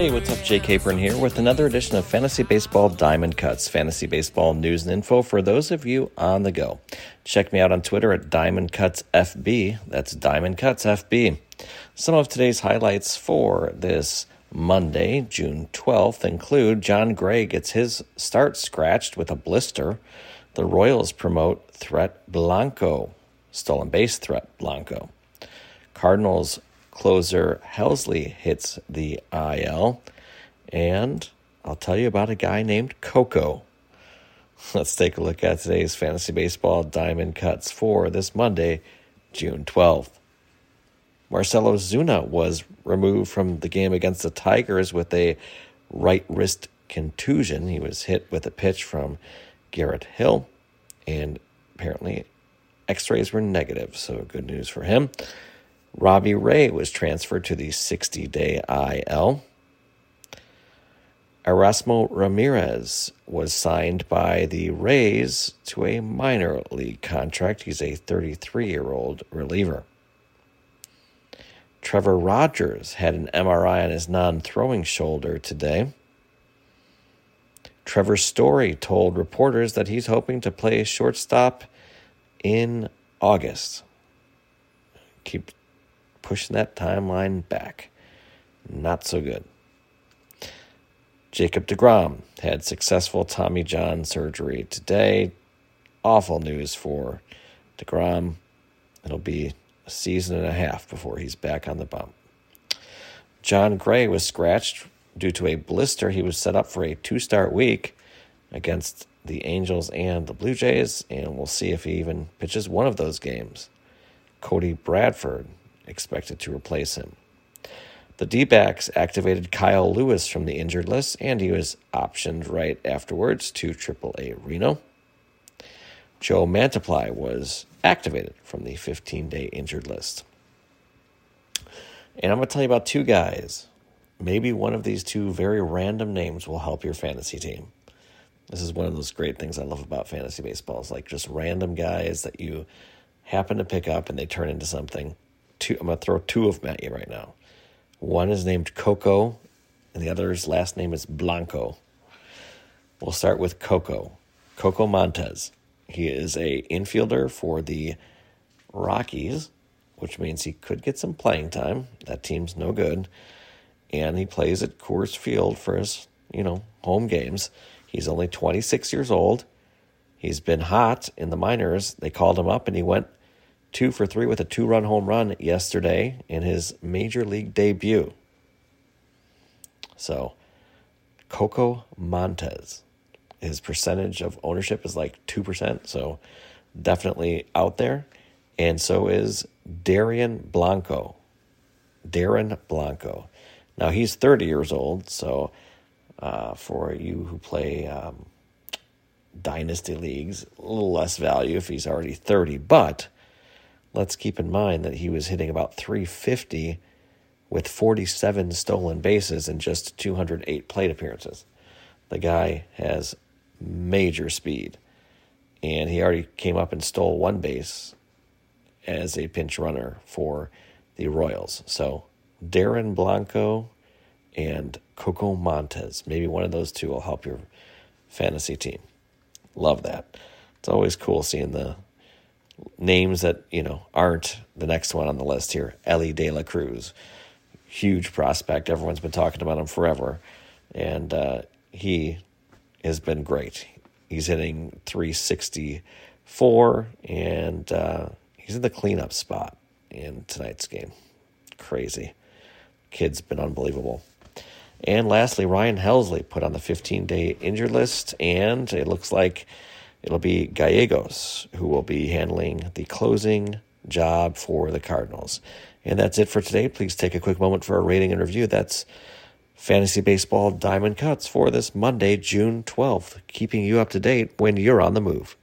Hey, what's up? Jake Capron here with another edition of Fantasy Baseball Diamond Cuts, fantasy baseball news and info for those of you on the go. Check me out on Twitter at Diamond Cuts FB. That's Diamond Cuts FB. Some of today's highlights for this Monday, June 12th, include Jon Gray gets his start scratched with a blister. The Royals promote threat Blanco, stolen base threat Blanco. Cardinals closer Helsley hits the IL. And I'll tell you about a guy named Coco. Let's take a look at today's Fantasy Baseball Diamond Cuts for this Monday, June 12th. Marcell Ozuna was removed from the game against the Tigers with a right wrist contusion. He was hit with a pitch from Garrett Hill, and apparently x rays were negative, so good news for him. Robbie Ray was transferred to the 60 day IL. Erasmo Ramirez was signed by the Rays to a minor league contract. He's a 33 year old reliever. Trevor Rogers had an MRI on his non throwing shoulder today. Trevor Story told reporters that he's hoping to play shortstop in August. Keep pushing that timeline back. Not so good. Jacob DeGrom had successful Tommy John surgery today. Awful news for DeGrom. It'll be a season and a half before he's back on the bump. Jon Gray was scratched due to a blister. He was set up for a two start week against the Angels and the Blue Jays, and we'll see if he even pitches one of those games. Cody Bradford expected to replace him. The D backs activated Kyle Lewis from the injured list, and he was optioned right afterwards to AAA Reno. Joe Mantiply was activated from the 15 day injured list. And I'm going to tell you about two guys. Maybe one of these two very random names will help your fantasy team. This is one of those great things I love about fantasy baseball. It's like just random guys that you happen to pick up and they turn into something two. I'm to throw two of them at you right now. One is named Coco, and the other's last name is Blanco. We'll start with Coco. Coco Montes. He is a infielder for the Rockies, which means he could get some playing time. That team's no good. And he plays at Coors Field for his, you know, home games. He's only 26 years old. He's been hot in the minors. They called him up and he went two for three with a two run home run yesterday in his major league debut. So, Coco Montes, his percentage of ownership is like 2%, so definitely out there. And so is Dairon Blanco. Dairon Blanco. Now, he's 30 years old, so uh, for you who play um, dynasty leagues, a little less value if he's already 30, but let's keep in mind that he was hitting about 350 with 47 stolen bases and just 208 plate appearances. The guy has major speed, and he already came up and stole one base as a pinch runner for the Royals. So, Dairon Blanco and Coco Montes, maybe one of those two will help your fantasy team. Love that. It's always cool seeing the names that you know aren't the next one on the list here. Elly De La Cruz, huge prospect. Everyone's been talking about him forever, and uh, he has been great. He's hitting 364, and uh, he's in the cleanup spot in tonight's game. Crazy, kid's been unbelievable. And lastly, Ryan Helsley put on the 15 day injured list, and it looks like It'll be Gallegos who will be handling the closing job for the Cardinals. And that's it for today. Please take a quick moment for a rating and review. That's Fantasy Baseball Diamond Cuts for this Monday, June 12th, keeping you up to date when you're on the move.